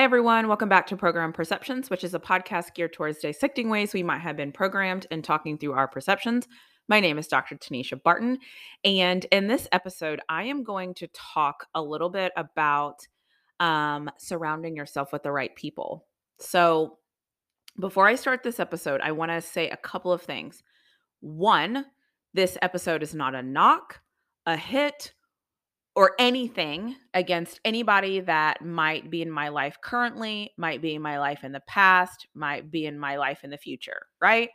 Hi, everyone. Welcome back to Program Perceptions, which is a podcast geared towards dissecting ways we might have been programmed and talking through our perceptions. My name is Dr. Tanisha Barton. And in this episode, I am going to talk a little bit about um, surrounding yourself with the right people. So, before I start this episode, I want to say a couple of things. One, this episode is not a knock, a hit, or anything against anybody that might be in my life currently, might be in my life in the past, might be in my life in the future, right?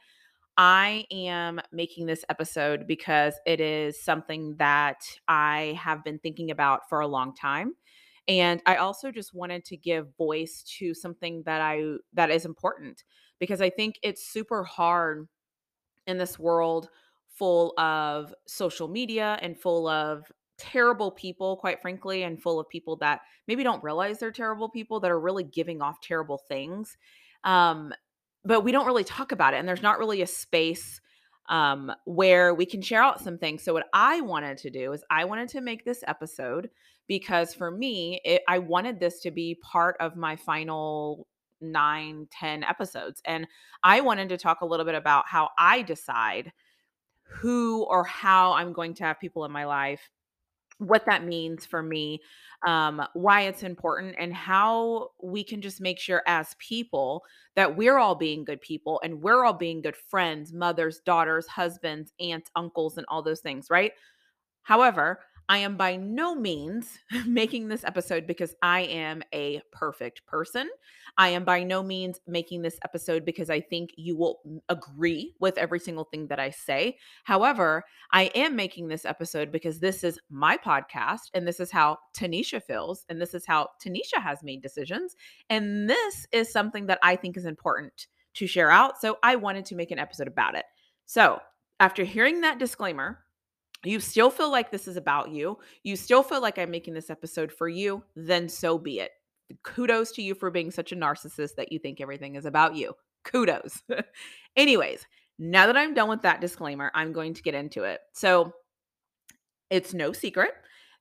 I am making this episode because it is something that I have been thinking about for a long time. And I also just wanted to give voice to something that I that is important because I think it's super hard in this world full of social media and full of terrible people, quite frankly, and full of people that maybe don't realize they're terrible people that are really giving off terrible things. Um, but we don't really talk about it, and there's not really a space um, where we can share out some things. So, what I wanted to do is I wanted to make this episode because for me, it, I wanted this to be part of my final nine, ten episodes. And I wanted to talk a little bit about how I decide who or how I'm going to have people in my life what that means for me, um, why it's important, and how we can just make sure as people that we're all being good people and we're all being good friends, mothers, daughters, husbands, aunts, uncles, and all those things, right? However, I am by no means making this episode because I am a perfect person. I am by no means making this episode because I think you will agree with every single thing that I say. However, I am making this episode because this is my podcast and this is how Tanisha feels and this is how Tanisha has made decisions. And this is something that I think is important to share out. So I wanted to make an episode about it. So after hearing that disclaimer, you still feel like this is about you, you still feel like I'm making this episode for you, then so be it. Kudos to you for being such a narcissist that you think everything is about you. Kudos. Anyways, now that I'm done with that disclaimer, I'm going to get into it. So, it's no secret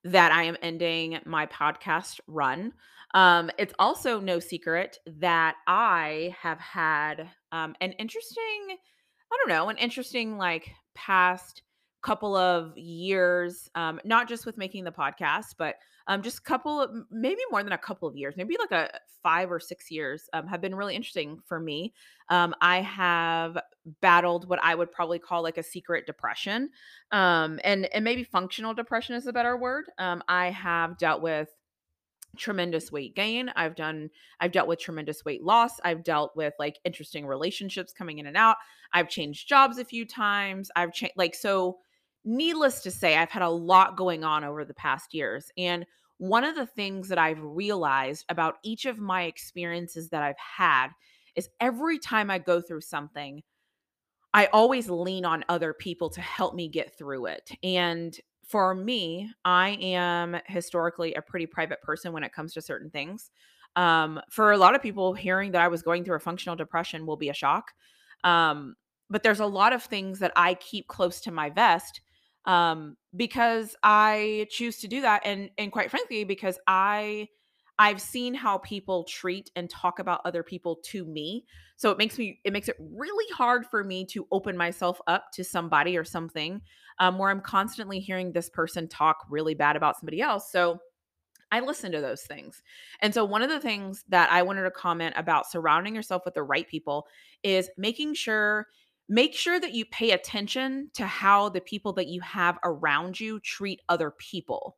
that I am ending my podcast run. Um, it's also no secret that I have had um, an interesting, I don't know, an interesting like past couple of years, um, not just with making the podcast, but um, just a couple of maybe more than a couple of years, maybe like a five or six years um, have been really interesting for me. Um, I have battled what I would probably call like a secret depression, um, and and maybe functional depression is a better word. Um, I have dealt with tremendous weight gain i've done i've dealt with tremendous weight loss i've dealt with like interesting relationships coming in and out i've changed jobs a few times i've changed like so needless to say, I've had a lot going on over the past years. And one of the things that I've realized about each of my experiences that I've had is every time I go through something, I always lean on other people to help me get through it. And for me, I am historically a pretty private person when it comes to certain things. Um, for a lot of people, hearing that I was going through a functional depression will be a shock. Um, but there's a lot of things that I keep close to my vest um, because I choose to do that, and and quite frankly, because I I've seen how people treat and talk about other people to me. So it makes me it makes it really hard for me to open myself up to somebody or something um, where I'm constantly hearing this person talk really bad about somebody else. So I listen to those things. And so one of the things that I wanted to comment about surrounding yourself with the right people is making sure make sure that you pay attention to how the people that you have around you treat other people.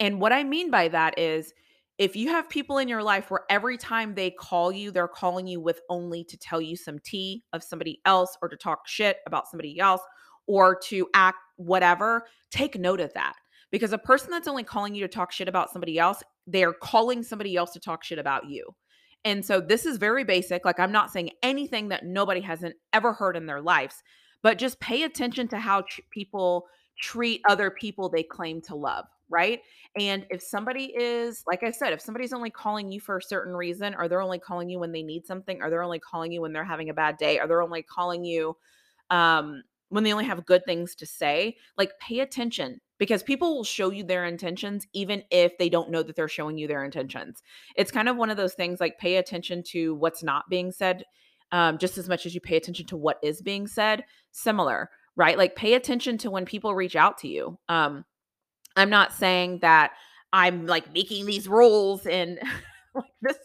And what I mean by that is if you have people in your life where every time they call you, they're calling you with only to tell you some tea of somebody else or to talk shit about somebody else or to act whatever, take note of that. Because a person that's only calling you to talk shit about somebody else, they're calling somebody else to talk shit about you. And so this is very basic. Like I'm not saying anything that nobody hasn't ever heard in their lives, but just pay attention to how people treat other people they claim to love, right? And if somebody is, like I said, if somebody's only calling you for a certain reason, or they're only calling you when they need something, or they're only calling you when they're having a bad day, or they're only calling you um, when they only have good things to say, like pay attention because people will show you their intentions even if they don't know that they're showing you their intentions. It's kind of one of those things like pay attention to what's not being said um, just as much as you pay attention to what is being said. Similar, right? Like pay attention to when people reach out to you. Um, I'm not saying that I'm like making these rules and like this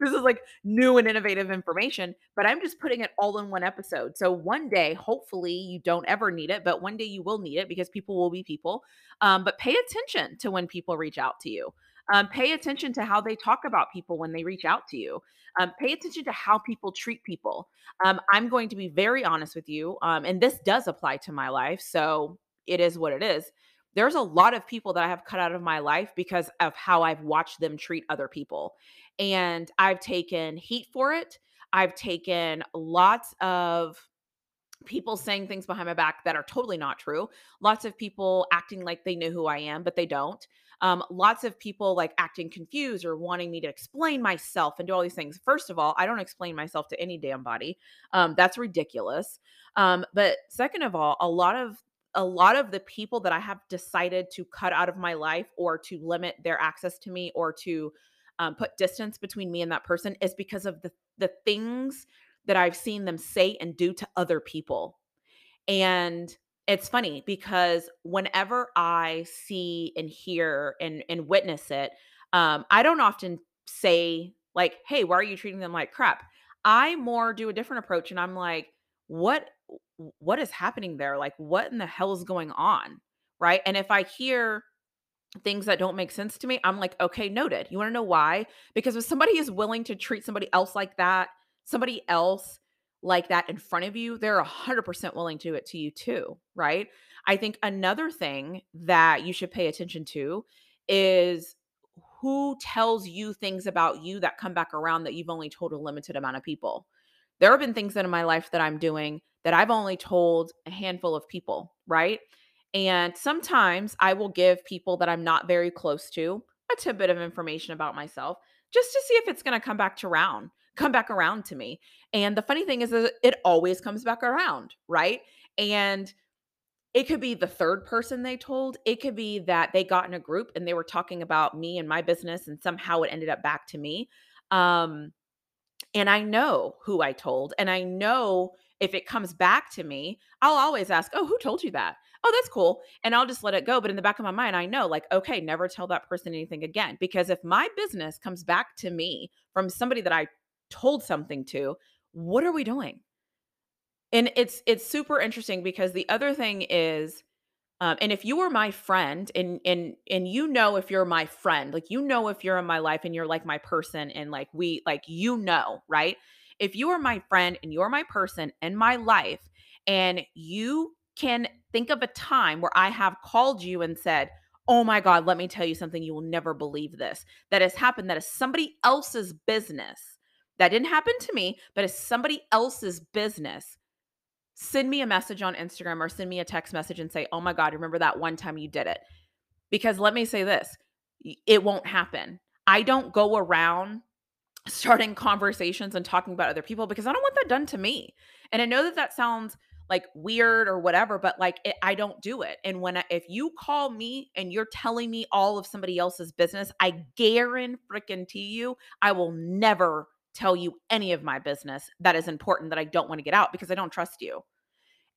this is like new and innovative information, but I'm just putting it all in one episode. So one day, hopefully, you don't ever need it, but one day you will need it because people will be people. Um, but pay attention to when people reach out to you. Um, pay attention to how they talk about people when they reach out to you. Um, pay attention to how people treat people. Um, I'm going to be very honest with you, um, and this does apply to my life. So it is what it is there's a lot of people that I have cut out of my life because of how I've watched them treat other people. And I've taken heat for it. I've taken lots of people saying things behind my back that are totally not true. Lots of people acting like they know who I am, but they don't. Um, lots of people like acting confused or wanting me to explain myself and do all these things. First of all, I don't explain myself to any damn body. Um, that's ridiculous. Um, but second of all, a lot of a lot of the people that I have decided to cut out of my life or to limit their access to me or to um, put distance between me and that person is because of the the things that I've seen them say and do to other people. And it's funny because whenever I see and hear and and witness it, um, I don't often say like, "Hey, why are you treating them like crap?" I more do a different approach, and I'm like, "What what is happening there? Like, what in the hell is going on? Right. And if I hear things that don't make sense to me, I'm like, okay, noted. You want to know why? Because if somebody is willing to treat somebody else like that, somebody else like that in front of you, they're 100% willing to do it to you too. Right. I think another thing that you should pay attention to is who tells you things about you that come back around that you've only told a limited amount of people. There have been things in my life that I'm doing that I've only told a handful of people, right? And sometimes I will give people that I'm not very close to a tidbit of information about myself just to see if it's going to come back to round, come back around to me. And the funny thing is that it always comes back around, right? And it could be the third person they told. It could be that they got in a group and they were talking about me and my business and somehow it ended up back to me. Um and I know who I told and I know if it comes back to me, I'll always ask, Oh, who told you that? Oh, that's cool. And I'll just let it go. But in the back of my mind, I know, like, okay, never tell that person anything again. Because if my business comes back to me from somebody that I told something to, what are we doing? And it's it's super interesting because the other thing is um, and if you were my friend and and and you know if you're my friend like you know if you're in my life and you're like my person and like we like you know right if you are my friend and you're my person in my life and you can think of a time where I have called you and said, Oh my God, let me tell you something. You will never believe this. That has happened. That is somebody else's business. That didn't happen to me, but it's somebody else's business. Send me a message on Instagram or send me a text message and say, Oh my God, remember that one time you did it? Because let me say this it won't happen. I don't go around starting conversations and talking about other people because I don't want that done to me. And I know that that sounds like weird or whatever, but like it, I don't do it. And when I, if you call me and you're telling me all of somebody else's business, I guarantee freaking to you, I will never tell you any of my business that is important that I don't want to get out because I don't trust you.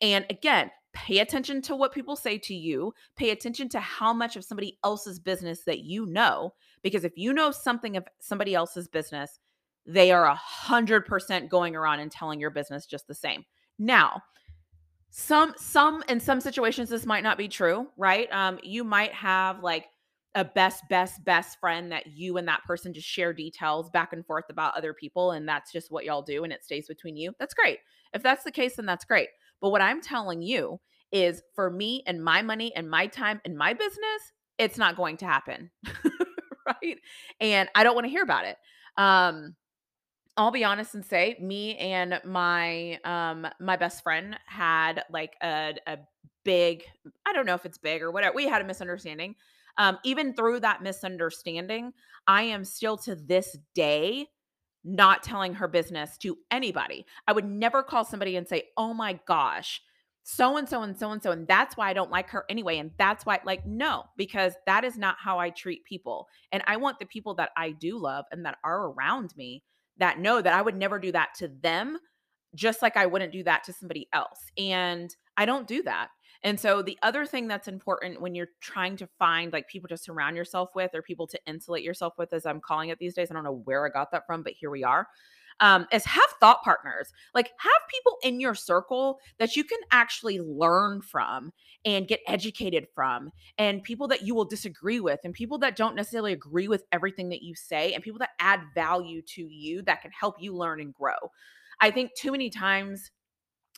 And again, pay attention to what people say to you, pay attention to how much of somebody else's business that you know. Because if you know something of somebody else's business, they are a hundred percent going around and telling your business just the same. Now, some some in some situations this might not be true, right? Um, you might have like a best best best friend that you and that person just share details back and forth about other people and that's just what y'all do and it stays between you that's great if that's the case then that's great but what I'm telling you is for me and my money and my time and my business, it's not going to happen. right. And I don't want to hear about it. Um, I'll be honest and say me and my um my best friend had like a a big I don't know if it's big or whatever. We had a misunderstanding. Um even through that misunderstanding, I am still to this day not telling her business to anybody. I would never call somebody and say, "Oh my gosh, so and so and so and so and that's why I don't like her anyway and that's why like no because that is not how I treat people and I want the people that I do love and that are around me that know that I would never do that to them just like I wouldn't do that to somebody else and I don't do that. And so the other thing that's important when you're trying to find like people to surround yourself with or people to insulate yourself with as I'm calling it these days I don't know where I got that from but here we are um, is have thought partners. Like have people in your circle that you can actually learn from and get educated from, and people that you will disagree with, and people that don't necessarily agree with everything that you say, and people that add value to you that can help you learn and grow. I think too many times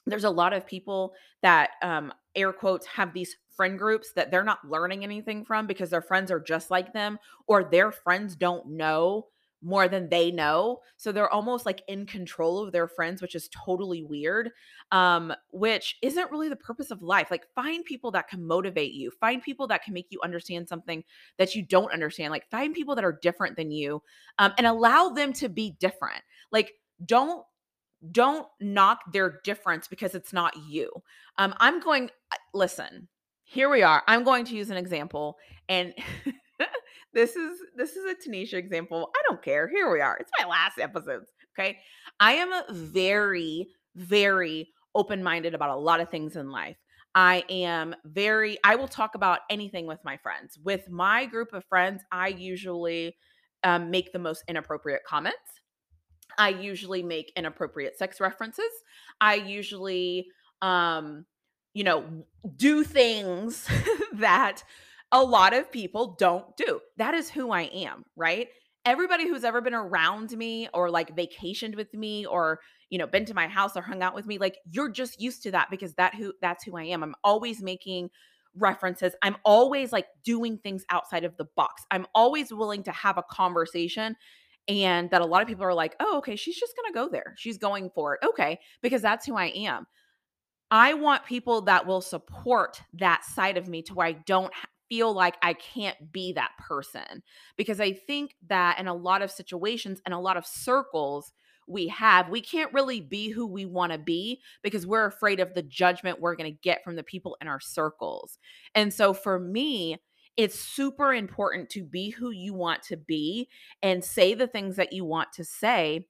there's a lot of people that um, air quotes have these friend groups that they're not learning anything from because their friends are just like them or their friends don't know more than they know. So they're almost like in control of their friends, which is totally weird. Um, which isn't really the purpose of life. Like find people that can motivate you, find people that can make you understand something that you don't understand. Like find people that are different than you, um, and allow them to be different. Like don't don't knock their difference because it's not you. Um, I'm going listen. Here we are. I'm going to use an example and this is this is a Tanisha example. I don't care. Here we are. It's my last episodes. Okay. I am very, very open-minded about a lot of things in life. I am very, I will talk about anything with my friends. With my group of friends, I usually um, make the most inappropriate comments. I usually make inappropriate sex references. I usually, um, you know, do things that a lot of people don't do. That is who I am, right? Everybody who's ever been around me or like vacationed with me or, you know, been to my house or hung out with me, like you're just used to that because that who that's who I am. I'm always making references. I'm always like doing things outside of the box. I'm always willing to have a conversation and that a lot of people are like, "Oh, okay, she's just going to go there. She's going for it." Okay, because that's who I am. I want people that will support that side of me to where I don't feel like I can't be that person because I think that in a lot of situations and a lot of circles we have, we can't really be who we want to be because we're afraid of the judgment we're going to get from the people in our circles. And so for me, it's super important to be who you want to be and say the things that you want to say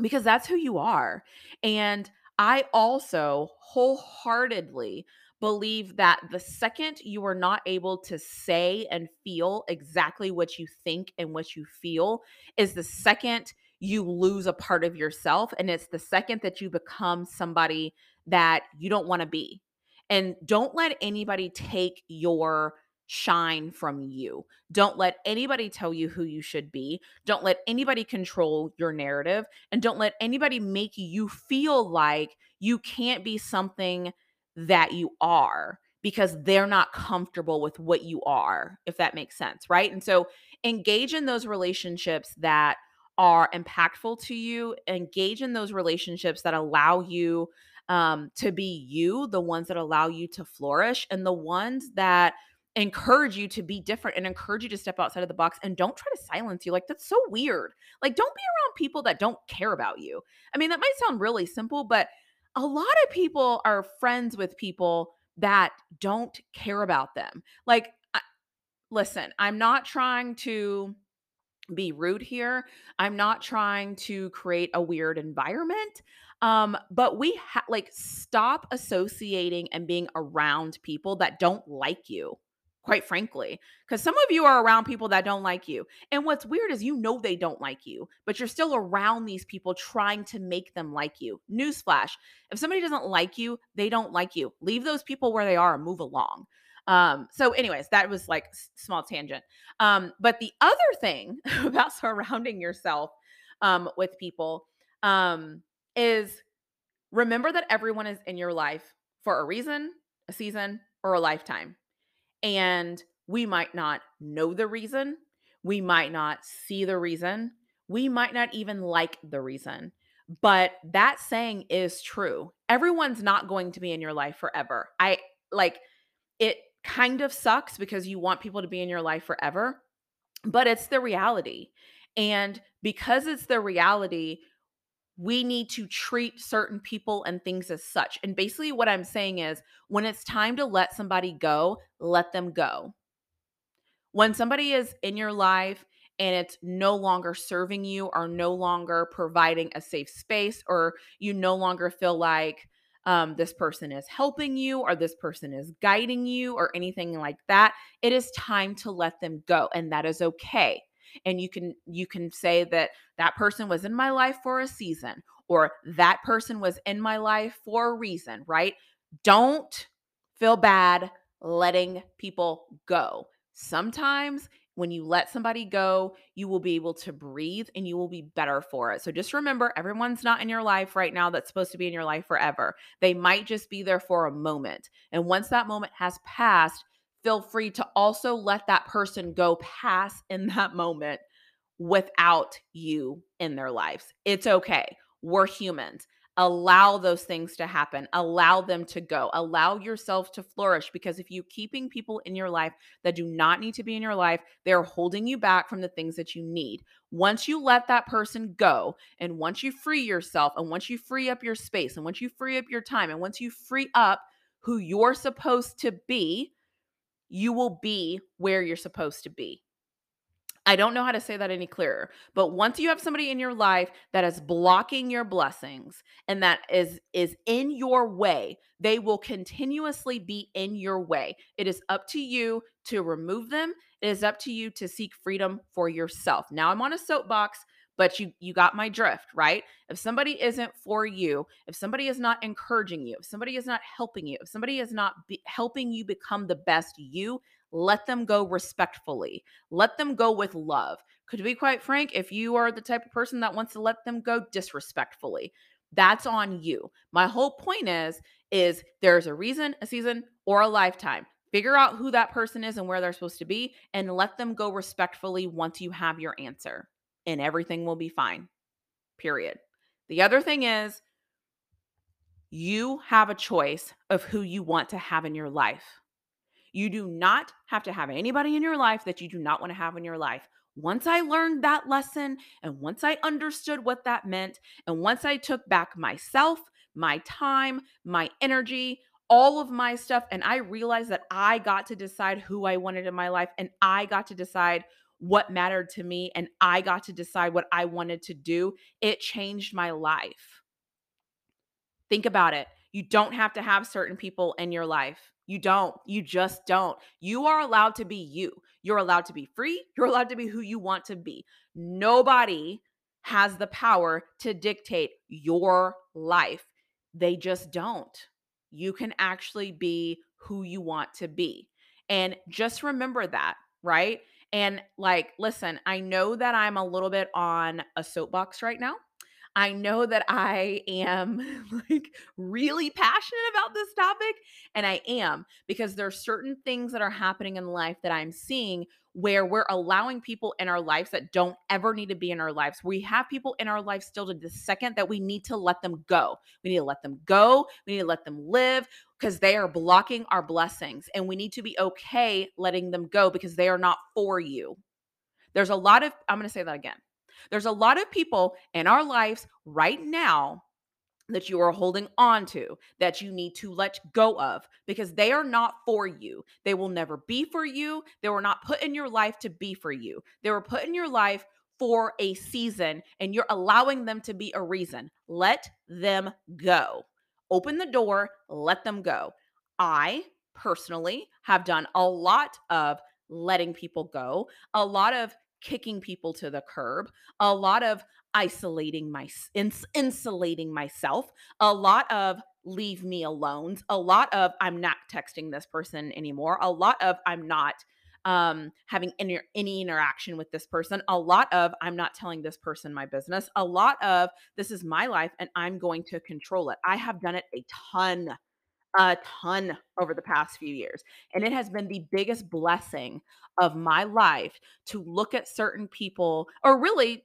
because that's who you are. And I also wholeheartedly believe that the second you are not able to say and feel exactly what you think and what you feel is the second you lose a part of yourself and it's the second that you become somebody that you don't want to be. And don't let anybody take your shine from you. Don't let anybody tell you who you should be. Don't let anybody control your narrative. And don't let anybody make you feel like you can't be something that you are because they're not comfortable with what you are, if that makes sense, right? And so engage in those relationships that are impactful to you, engage in those relationships that allow you um, to be you, the ones that allow you to flourish, and the ones that encourage you to be different and encourage you to step outside of the box and don't try to silence you. Like, that's so weird. Like, don't be around people that don't care about you. I mean, that might sound really simple, but a lot of people are friends with people that don't care about them. Like, I, listen, I'm not trying to be rude here. I'm not trying to create a weird environment. Um, but we ha- like stop associating and being around people that don't like you quite frankly. Because some of you are around people that don't like you. And what's weird is you know they don't like you, but you're still around these people trying to make them like you. Newsflash if somebody doesn't like you, they don't like you. Leave those people where they are and move along. Um, so, anyways, that was like small tangent. Um, but the other thing about surrounding yourself um, with people um, is remember that everyone is in your life for a reason, a season, or a lifetime. And we might not know the reason. We might not see the reason. We might not even like the reason. But that saying is true. Everyone's not going to be in your life forever. I like it kind of sucks because you want people to be in your life forever, but it's the reality. And because it's the reality, we need to treat certain people and things as such. And basically, what I'm saying is when it's time to let somebody go, let them go. When somebody is in your life and it's no longer serving you or no longer providing a safe space, or you no longer feel like um, this person is helping you or this person is guiding you or anything like that, it is time to let them go. And that is okay and you can you can say that that person was in my life for a season or that person was in my life for a reason right don't feel bad letting people go sometimes when you let somebody go, you will be able to breathe and you will be better for it. So just remember, everyone's not in your life right now that's supposed to be in your life forever. They might just be there for a moment. And once that moment has passed, feel free to also let that person go pass in that moment without you in their lives. It's okay. We're humans. Allow those things to happen. Allow them to go. Allow yourself to flourish because if you're keeping people in your life that do not need to be in your life, they're holding you back from the things that you need. Once you let that person go, and once you free yourself, and once you free up your space, and once you free up your time, and once you free up who you're supposed to be, you will be where you're supposed to be. I don't know how to say that any clearer, but once you have somebody in your life that is blocking your blessings and that is is in your way, they will continuously be in your way. It is up to you to remove them. It is up to you to seek freedom for yourself. Now I'm on a soapbox but you you got my drift right? If somebody isn't for you if somebody is not encouraging you if somebody is not helping you if somebody is not be- helping you become the best you let them go respectfully. Let them go with love. Could be quite frank if you are the type of person that wants to let them go disrespectfully that's on you. My whole point is is there's a reason a season or a lifetime. Figure out who that person is and where they're supposed to be and let them go respectfully once you have your answer and everything will be fine. Period. The other thing is, you have a choice of who you want to have in your life. You do not have to have anybody in your life that you do not want to have in your life. Once I learned that lesson and once I understood what that meant, and once I took back myself, my time, my energy, all of my stuff, and I realized that I got to decide who I wanted in my life and I got to decide what mattered to me and I got to decide what I wanted to do, it changed my life. Think about it. You don't have to have certain people in your life. You don't. You just don't. You are allowed to be you. You're allowed to be free. You're allowed to be who you want to be. Nobody has the power to dictate your life. They just don't. You can actually be who you want to be. And just remember that, right? And like, listen, I know that I'm a little bit on a soapbox right now. I know that I am like really passionate about this topic and I am because there are certain things that are happening in life that I'm seeing where we're allowing people in our lives that don't ever need to be in our lives. We have people in our lives still to the second that we need to let them go. We need to let them go. We need to let them live because they are blocking our blessings and we need to be okay letting them go because they are not for you. There's a lot of I'm going to say that again. There's a lot of people in our lives right now that you are holding on to that you need to let go of because they are not for you. They will never be for you. They were not put in your life to be for you. They were put in your life for a season and you're allowing them to be a reason. Let them go. Open the door, let them go. I personally have done a lot of letting people go, a lot of kicking people to the curb, a lot of isolating my ins, insulating myself, a lot of leave me alone, a lot of I'm not texting this person anymore, a lot of I'm not um having any, any interaction with this person a lot of i'm not telling this person my business a lot of this is my life and i'm going to control it. I have done it a ton a ton over the past few years. And it has been the biggest blessing of my life to look at certain people, or really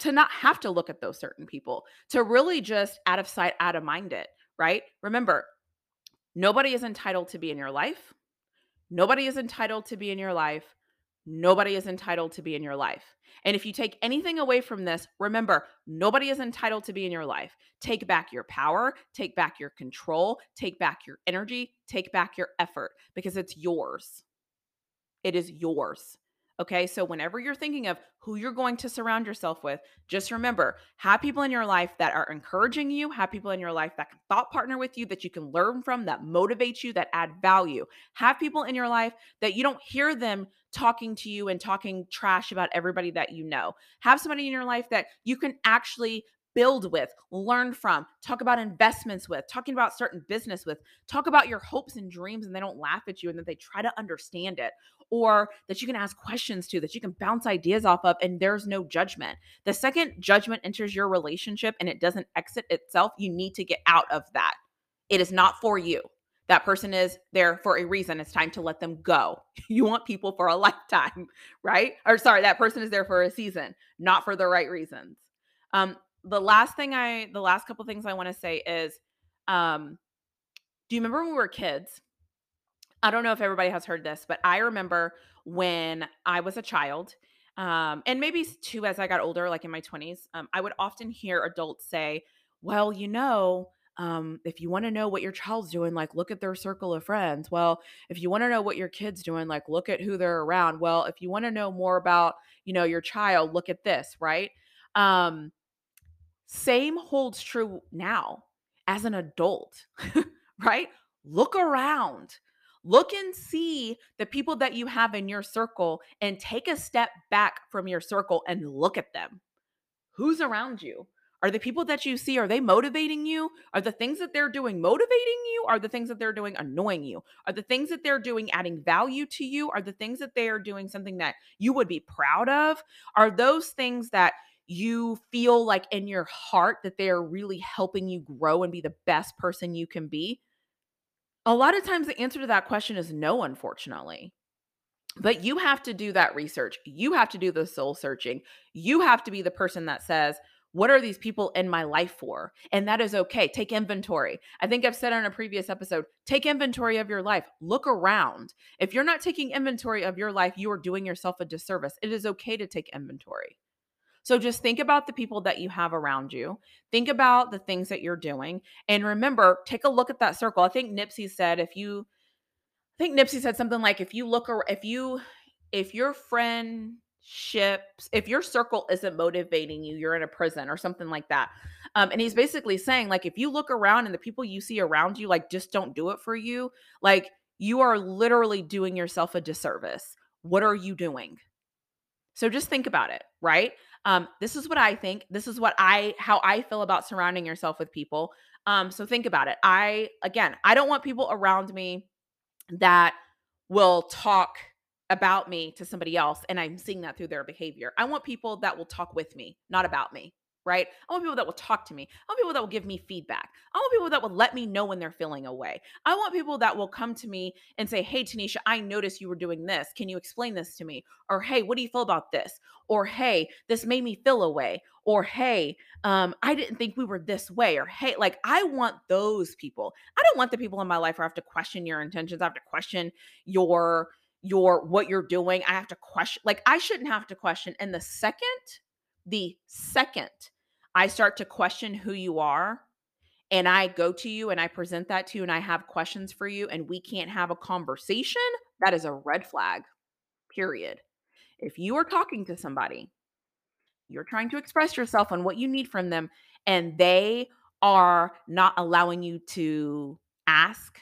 to not have to look at those certain people, to really just out of sight, out of mind it, right? Remember, nobody is entitled to be in your life. Nobody is entitled to be in your life. Nobody is entitled to be in your life. And if you take anything away from this, remember, nobody is entitled to be in your life. Take back your power, take back your control, take back your energy, take back your effort because it's yours. It is yours. Okay. So, whenever you're thinking of who you're going to surround yourself with, just remember have people in your life that are encouraging you, have people in your life that can thought partner with you, that you can learn from, that motivate you, that add value. Have people in your life that you don't hear them talking to you and talking trash about everybody that you know. Have somebody in your life that you can actually build with, learn from, talk about investments with, talking about certain business with, talk about your hopes and dreams and they don't laugh at you and that they try to understand it or that you can ask questions to, that you can bounce ideas off of and there's no judgment. The second judgment enters your relationship and it doesn't exit itself, you need to get out of that. It is not for you. That person is there for a reason. It's time to let them go. You want people for a lifetime, right? Or sorry, that person is there for a season, not for the right reasons. Um, the last thing I the last couple things I want to say is um do you remember when we were kids? I don't know if everybody has heard this, but I remember when I was a child, um, and maybe too as I got older, like in my 20s, um, I would often hear adults say, Well, you know, um, if you want to know what your child's doing, like look at their circle of friends. Well, if you want to know what your kid's doing, like look at who they're around. Well, if you want to know more about, you know, your child, look at this, right? Um, same holds true now as an adult, right? Look around. Look and see the people that you have in your circle and take a step back from your circle and look at them. Who's around you? Are the people that you see are they motivating you? Are the things that they're doing motivating you? Are the things that they're doing annoying you? Are the things that they're doing adding value to you? Are the things that they are doing something that you would be proud of? Are those things that you feel like in your heart that they are really helping you grow and be the best person you can be? A lot of times the answer to that question is no, unfortunately. But you have to do that research. You have to do the soul searching. You have to be the person that says, what are these people in my life for? And that is okay. Take inventory. I think I've said on a previous episode take inventory of your life. Look around. If you're not taking inventory of your life, you are doing yourself a disservice. It is okay to take inventory. So just think about the people that you have around you. Think about the things that you're doing. And remember, take a look at that circle. I think Nipsey said if you I think Nipsey said something like if you look or if you if your friendships, if your circle isn't motivating you, you're in a prison or something like that. Um, and he's basically saying, like, if you look around and the people you see around you, like, just don't do it for you, like, you are literally doing yourself a disservice. What are you doing? So just think about it, right? Um, this is what I think. This is what I how I feel about surrounding yourself with people. Um, so think about it. I again, I don't want people around me that will talk about me to somebody else and I'm seeing that through their behavior. I want people that will talk with me, not about me right? I want people that will talk to me. I want people that will give me feedback. I want people that will let me know when they're feeling away. I want people that will come to me and say, Hey, Tanisha, I noticed you were doing this. Can you explain this to me? Or, Hey, what do you feel about this? Or, Hey, this made me feel away. Or, Hey, um, I didn't think we were this way. Or, Hey, like, I want those people. I don't want the people in my life where I have to question your intentions. I have to question your your what you're doing. I have to question like I shouldn't have to question. And the second the second I start to question who you are and I go to you and I present that to you and I have questions for you and we can't have a conversation, that is a red flag, period. If you are talking to somebody, you're trying to express yourself on what you need from them, and they are not allowing you to ask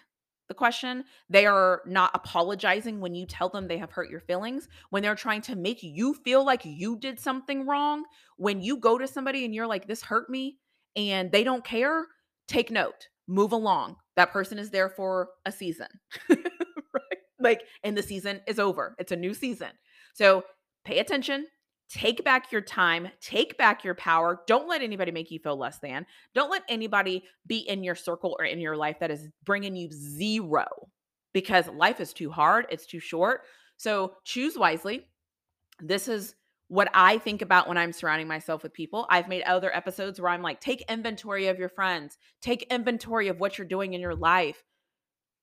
the question. They are not apologizing when you tell them they have hurt your feelings, when they're trying to make you feel like you did something wrong. When you go to somebody and you're like, this hurt me, and they don't care, take note, move along. That person is there for a season, right? Like, and the season is over, it's a new season. So pay attention, Take back your time, take back your power. Don't let anybody make you feel less than. Don't let anybody be in your circle or in your life that is bringing you zero because life is too hard, it's too short. So choose wisely. This is what I think about when I'm surrounding myself with people. I've made other episodes where I'm like, take inventory of your friends, take inventory of what you're doing in your life.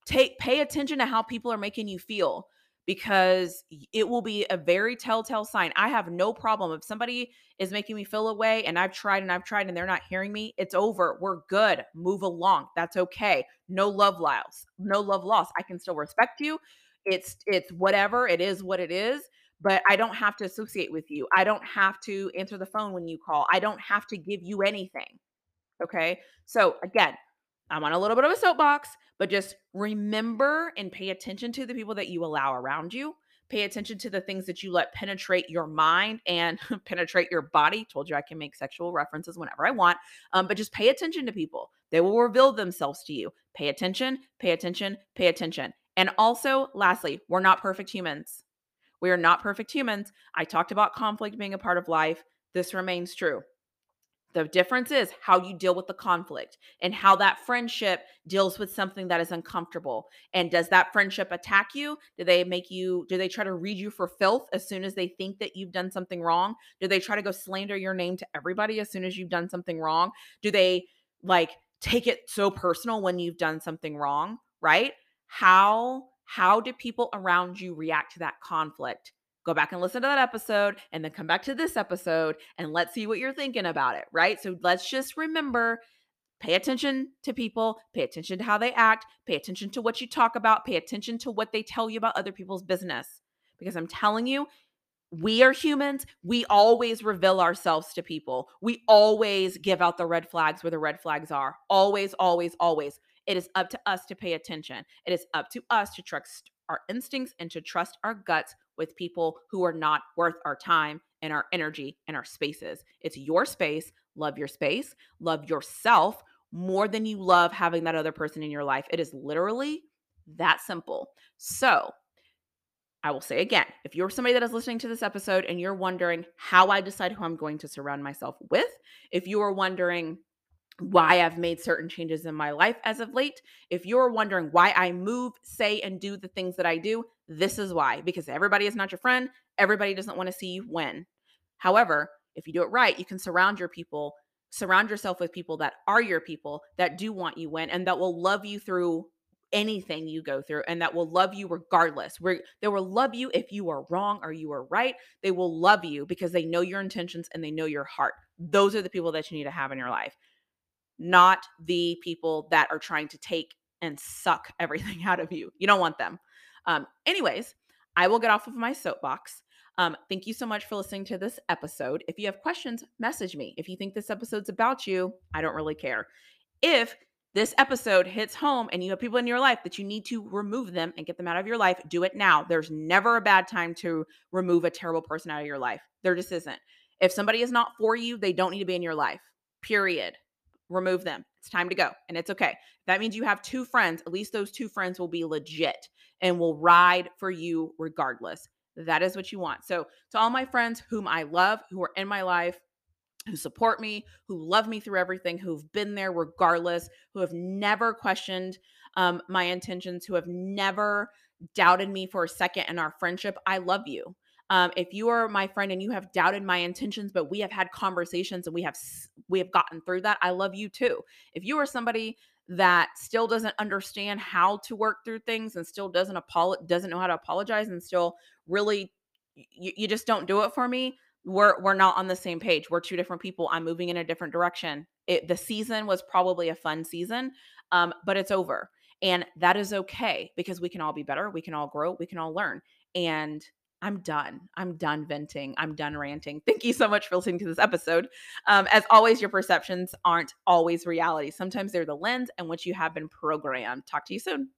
Take pay attention to how people are making you feel because it will be a very telltale sign. I have no problem if somebody is making me feel away and I've tried and I've tried and they're not hearing me, it's over. We're good. Move along. That's okay. No love loss. No love loss. I can still respect you. It's it's whatever. It is what it is, but I don't have to associate with you. I don't have to answer the phone when you call. I don't have to give you anything. Okay? So again, I'm on a little bit of a soapbox, but just remember and pay attention to the people that you allow around you. Pay attention to the things that you let penetrate your mind and penetrate your body. Told you I can make sexual references whenever I want, um, but just pay attention to people. They will reveal themselves to you. Pay attention, pay attention, pay attention. And also, lastly, we're not perfect humans. We are not perfect humans. I talked about conflict being a part of life. This remains true. The difference is how you deal with the conflict and how that friendship deals with something that is uncomfortable. And does that friendship attack you? Do they make you, do they try to read you for filth as soon as they think that you've done something wrong? Do they try to go slander your name to everybody as soon as you've done something wrong? Do they like take it so personal when you've done something wrong? Right? How, how do people around you react to that conflict? Go back and listen to that episode and then come back to this episode and let's see what you're thinking about it, right? So let's just remember pay attention to people, pay attention to how they act, pay attention to what you talk about, pay attention to what they tell you about other people's business. Because I'm telling you, we are humans. We always reveal ourselves to people. We always give out the red flags where the red flags are. Always, always, always. It is up to us to pay attention. It is up to us to trust our instincts and to trust our guts with people who are not worth our time and our energy and our spaces. It's your space. Love your space. Love yourself more than you love having that other person in your life. It is literally that simple. So, I will say again if you're somebody that is listening to this episode and you're wondering how I decide who I'm going to surround myself with, if you are wondering, why I've made certain changes in my life as of late. If you're wondering why I move, say, and do the things that I do, this is why. Because everybody is not your friend. Everybody doesn't want to see you win. However, if you do it right, you can surround your people, surround yourself with people that are your people, that do want you win, and that will love you through anything you go through and that will love you regardless. Where they will love you if you are wrong or you are right. They will love you because they know your intentions and they know your heart. Those are the people that you need to have in your life not the people that are trying to take and suck everything out of you. You don't want them. Um, anyways, I will get off of my soapbox. Um, thank you so much for listening to this episode. If you have questions, message me. If you think this episode's about you, I don't really care. If this episode hits home and you have people in your life that you need to remove them and get them out of your life, do it now. There's never a bad time to remove a terrible person out of your life. There just isn't. If somebody is not for you, they don't need to be in your life, period remove them. It's time to go. And it's okay. That means you have two friends. At least those two friends will be legit and will ride for you regardless. That is what you want. So, to all my friends whom I love, who are in my life, who support me, who love me through everything, who've been there regardless, who have never questioned um, my intentions, who have never doubted me for a second in our friendship, I love you. Um, if you are my friend and you have doubted my intentions, but we have had conversations and we have we have gotten through that, I love you too. If you are somebody that still doesn't understand how to work through things and still doesn't apolo- doesn't know how to apologize and still really you, you just don't do it for me, we're we're not on the same page. We're two different people. I'm moving in a different direction. It, the season was probably a fun season, um, but it's over. And that is okay because we can all be better. We can all grow. We can all learn. And I'm done. I'm done venting. I'm done ranting. Thank you so much for listening to this episode. Um, as always, your perceptions aren't always reality. Sometimes they're the lens and what you have been programmed. Talk to you soon.